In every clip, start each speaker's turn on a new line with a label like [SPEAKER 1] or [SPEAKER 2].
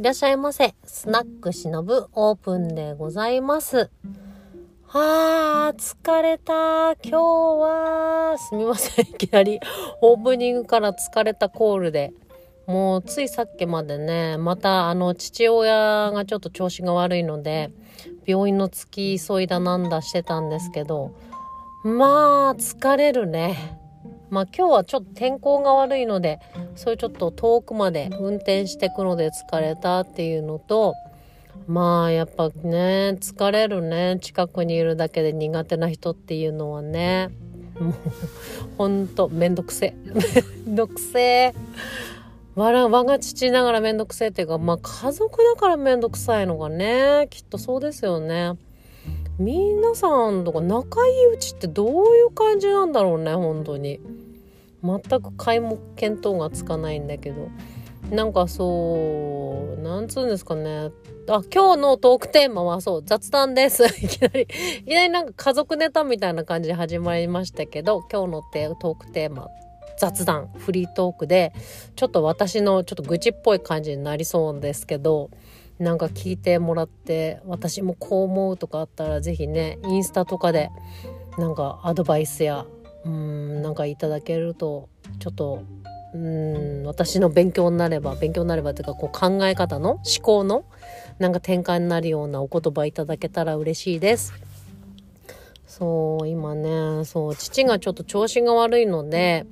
[SPEAKER 1] いらっしゃいませ。スナックしのぶオープンでございます。はあ、疲れた。今日は、すみません。いきなりオープニングから疲れたコールで。もうついさっきまでね、またあの父親がちょっと調子が悪いので、病院の付き添いだなんだしてたんですけど、まあ疲れるね。まあ今日はちょっと天候が悪いので、そういうちょっと遠くまで運転してくので疲れたっていうのと、まあやっぱね、疲れるね。近くにいるだけで苦手な人っていうのはね。もう、ほんと、めんどくせえ。めんどくせえ。わら、我が父ながらめんどくせえっていうか、まあ家族だからめんどくさいのがね、きっとそうですよね。皆さんとか仲いいうちってどういう感じなんだろうね、本当に。全く皆目見当がつかないんだけど。なんかそうなんつうんですかね。あ今日のトークテーマはそう雑談です。いきなりいきなりなんか家族ネタみたいな感じで始まりましたけど今日のトークテーマ雑談。フリートークでちょっと私のちょっと愚痴っぽい感じになりそうですけどなんか聞いてもらって私もこう思うとかあったら是非ねインスタとかでなんかアドバイスやうんなんかいただけるとちょっとうん私の勉強になれば勉強になればというかこう考え方の思考のなんか転換になるようなお言葉いただけたら嬉しいです。そう今ねそう父がちょっと調子が悪いので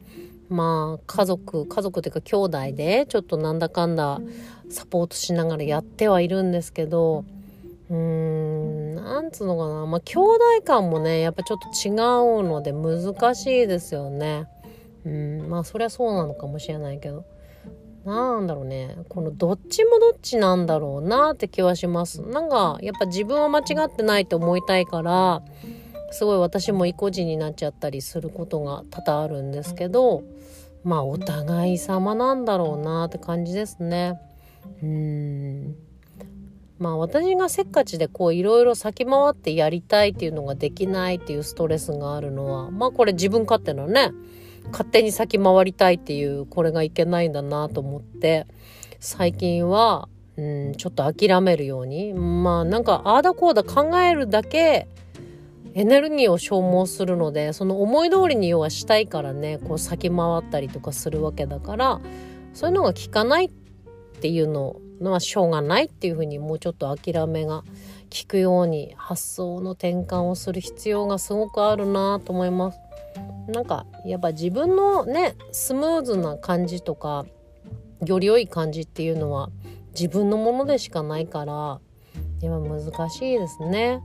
[SPEAKER 1] まあ家族家族というか兄弟でちょっとなんだかんだサポートしながらやってはいるんですけどうーん、なんつうのかな。まあ、兄弟間もね、やっぱちょっと違うので難しいですよね。うん、まあ、そりゃそうなのかもしれないけど。なんだろうね。このどっちもどっちなんだろうなって気はします。なんか、やっぱ自分は間違ってないと思いたいから、すごい私も意固地になっちゃったりすることが多々あるんですけど、まあ、お互い様なんだろうなって感じですね。うん。まあ私がせっかちでこういろいろ先回ってやりたいっていうのができないっていうストレスがあるのはまあこれ自分勝手なね。勝手に先回りたいっていうこれがいけないんだなと思って最近は、うん、ちょっと諦めるようにまあなんかああだこうだ考えるだけエネルギーを消耗するのでその思い通りに要はしたいからねこう先回ったりとかするわけだからそういうのが効かないっていうののはしょうがないっていうふうにもうちょっと諦めが効くように発想の転換をする必要がすごくあるなと思います。なんかやっぱ自分のねスムーズな感じとかより良い感じっていうのは自分のものでしかないから今難しいですね。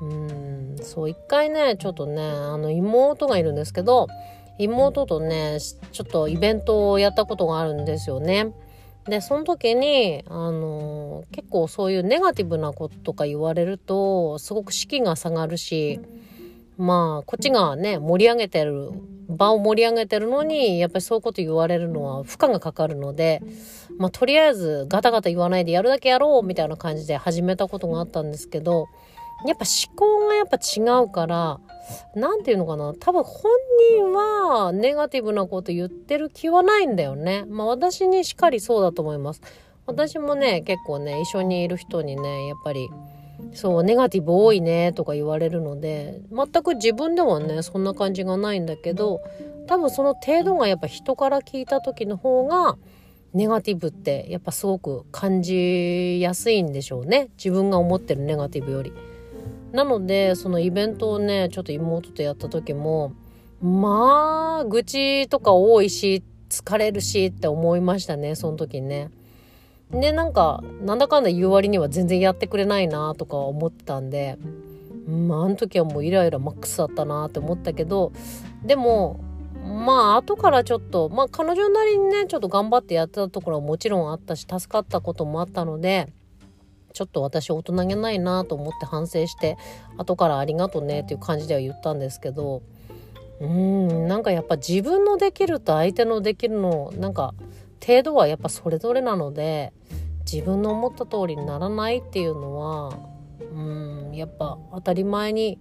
[SPEAKER 1] うんそう一回ねちょっとねあの妹がいるんですけど妹とねちょっとイベントをやったことがあるんですよね。でその時にあの結構そういうネガティブなこととか言われるとすごく士気が下がるしまあこっちがね盛り上げてる場を盛り上げてるのにやっぱりそういうこと言われるのは負荷がかかるのでまあとりあえずガタガタ言わないでやるだけやろうみたいな感じで始めたことがあったんですけどやっぱ思考がやっぱ違うから何て言うのかな多分本人はネガティブなこと言ってる気はないんだよね。まあ私にしかりそうだと思います。私もね結構ね一緒にいる人にねやっぱりそうネガティブ多いねとか言われるので全く自分ではねそんな感じがないんだけど多分その程度がやっぱ人から聞いた時の方がネガティブってやっぱすごく感じやすいんでしょうね自分が思ってるネガティブより。なのでそのイベントをねちょっと妹とやった時もまあ愚痴とか多いし疲れるしって思いましたねその時ね。でなんかなんだかんだ言う割には全然やってくれないなとか思ってたんで、まあ、あの時はもうイライラマックスだったなって思ったけどでもまあ後からちょっとまあ彼女なりにねちょっと頑張ってやってたところはもちろんあったし助かったこともあったのでちょっと私大人げないなと思って反省して後からありがとうねっていう感じでは言ったんですけどうんなんかやっぱ自分のできると相手のできるのなんか程度はやっぱそれぞれなので自分の思った通りにならないっていうのはうんやっぱ当たり前に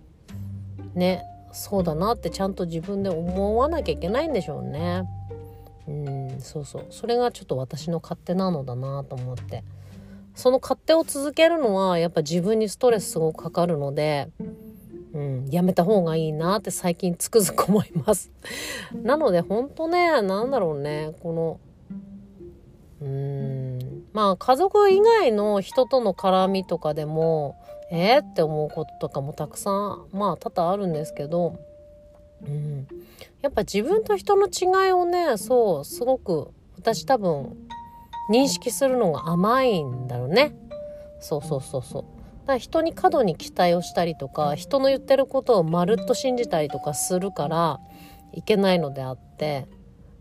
[SPEAKER 1] ねそうだなってちゃんと自分で思わなきゃいけないんでしょうね。うんそうそうそれがちょっと私の勝手なのだなと思って。その勝手を続けるのはやっぱ自分にストレスすごくかかるので、うん、やめた方がいいなって最近つくづく思います。なのでほんとね、なんだろうね、この、うーん、まあ家族以外の人との絡みとかでも、えー、って思うこととかもたくさん、まあ多々あるんですけど、うん、やっぱ自分と人の違いをね、そう、すごく私多分認識するのが甘いんだろうね。そうそうそうそう。だから人に過度に期待をしたりとか人の言ってることをまるっと信じたりとかするからいけないのであって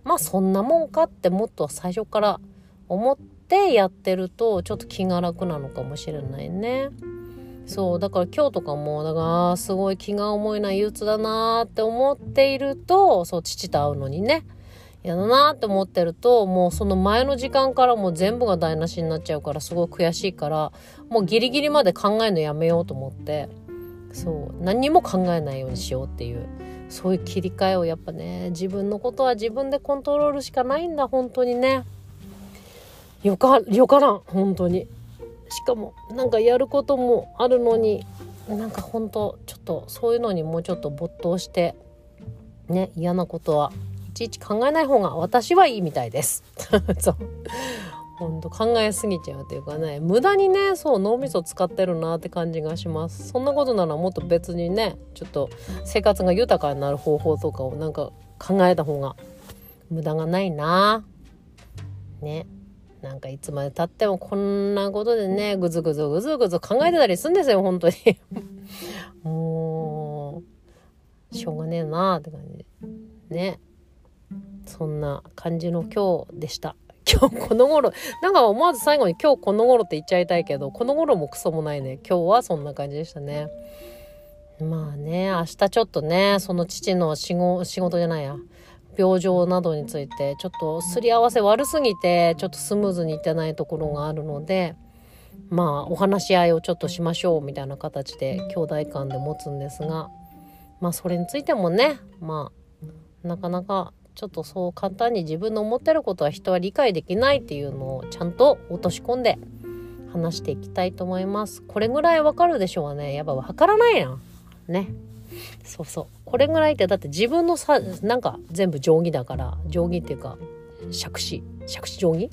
[SPEAKER 1] まあそんなもんかってもっと最初から思ってやってるとちょっと気が楽なのかもしれないね。そうだから今日とかもだからすごい気が重いな憂鬱だなって思っているとそう父と会うのにね嫌だなって思ってるともうその前の時間からもう全部が台無しになっちゃうからすごい悔しいからもうギリギリまで考えるのやめようと思ってそう何にも考えないようにしようっていうそういう切り替えをやっぱね自分のことは自分でコントロールしかないんだ本当にね。よかよからん本当に。しかもなんかやることもあるのになんか本当ちょっとそういうのにもうちょっと没頭してね嫌なことは。ちいち考えない方が私はいいみたいです。そう。ほんと考えすぎちゃうっていうかね。無駄にねそう脳みそ使ってるなって感じがします。そんなことならもっと別にねちょっと生活が豊かになる方法とかをなんか考えた方が無駄がないな。ね。なんかいつまでたってもこんなことでねぐずぐずぐずぐず考えてたりするんですよ本当に。もうしょうがねえなって感じ。ね。そんな感じの今日でした。今日この頃、なんか思わず最後に今日この頃って言っちゃいたいけど、この頃もクソもないね。今日はそんな感じでしたね。まあね、明日ちょっとね、その父の仕事じゃないや、病状などについて、ちょっとすり合わせ悪すぎて、ちょっとスムーズにいってないところがあるので、まあお話し合いをちょっとしましょうみたいな形で兄弟間で持つんですが、まあそれについてもね、まあなかなかちょっとそう簡単に自分の思ってることは人は理解できないっていうのをちゃんと落とし込んで話していきたいと思います。これぐらいわかるでしょうね。やっぱわからないな。ね。そうそう。これぐらいってだって自分のさ、なんか全部定規だから、定規っていうか、杓子、杓子定規？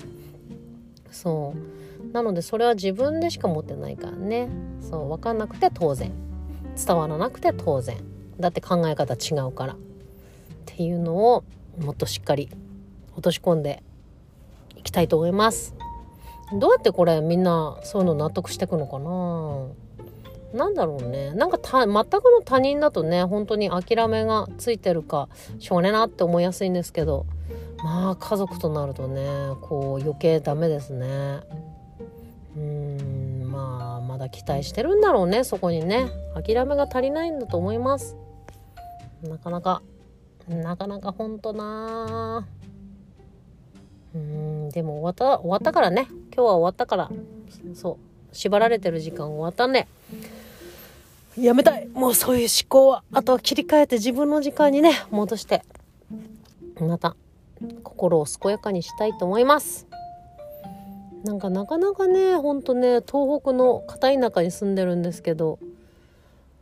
[SPEAKER 1] そう。なのでそれは自分でしか持ってないからね。そう、わかんなくて当然。伝わらなくて当然。だって考え方違うから。っていうのをもっとしっかり落とし込んでいきたいと思います。どうやってこれみんなそういうの納得していくのかな？なんだろうね。なんかた、全くの他人だとね、本当に諦めがついてるか、しょうがねえなって思いやすいんですけど、まあ家族となるとね、こう余計ダメですね。うーん、まあまだ期待してるんだろうね、そこにね。諦めが足りないんだと思います。なかなかなかなかほんとなうんでも終わった終わったからね。今日は終わったから。そう。縛られてる時間終わったんでやめたい。もうそういう思考は。あとは切り替えて自分の時間にね戻して。また心を健やかにしたいと思います。なんかなかなかねほんとね東北の片田舎に住んでるんですけど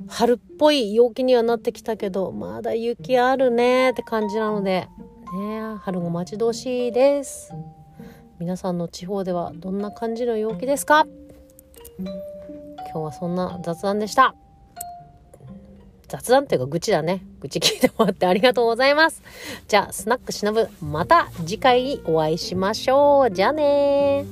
[SPEAKER 1] 春っぽい陽気にはなってきたけどまだ雪あるねって感じなのでね春が待ち遠しいです。皆さんの地方ではどんな感じの陽気ですか？今日はそんな雑談でした。雑談っていうか愚痴だね。愚痴聞いてもらってありがとうございます。じゃあスナックしのぶまた次回お会いしましょう。じゃあね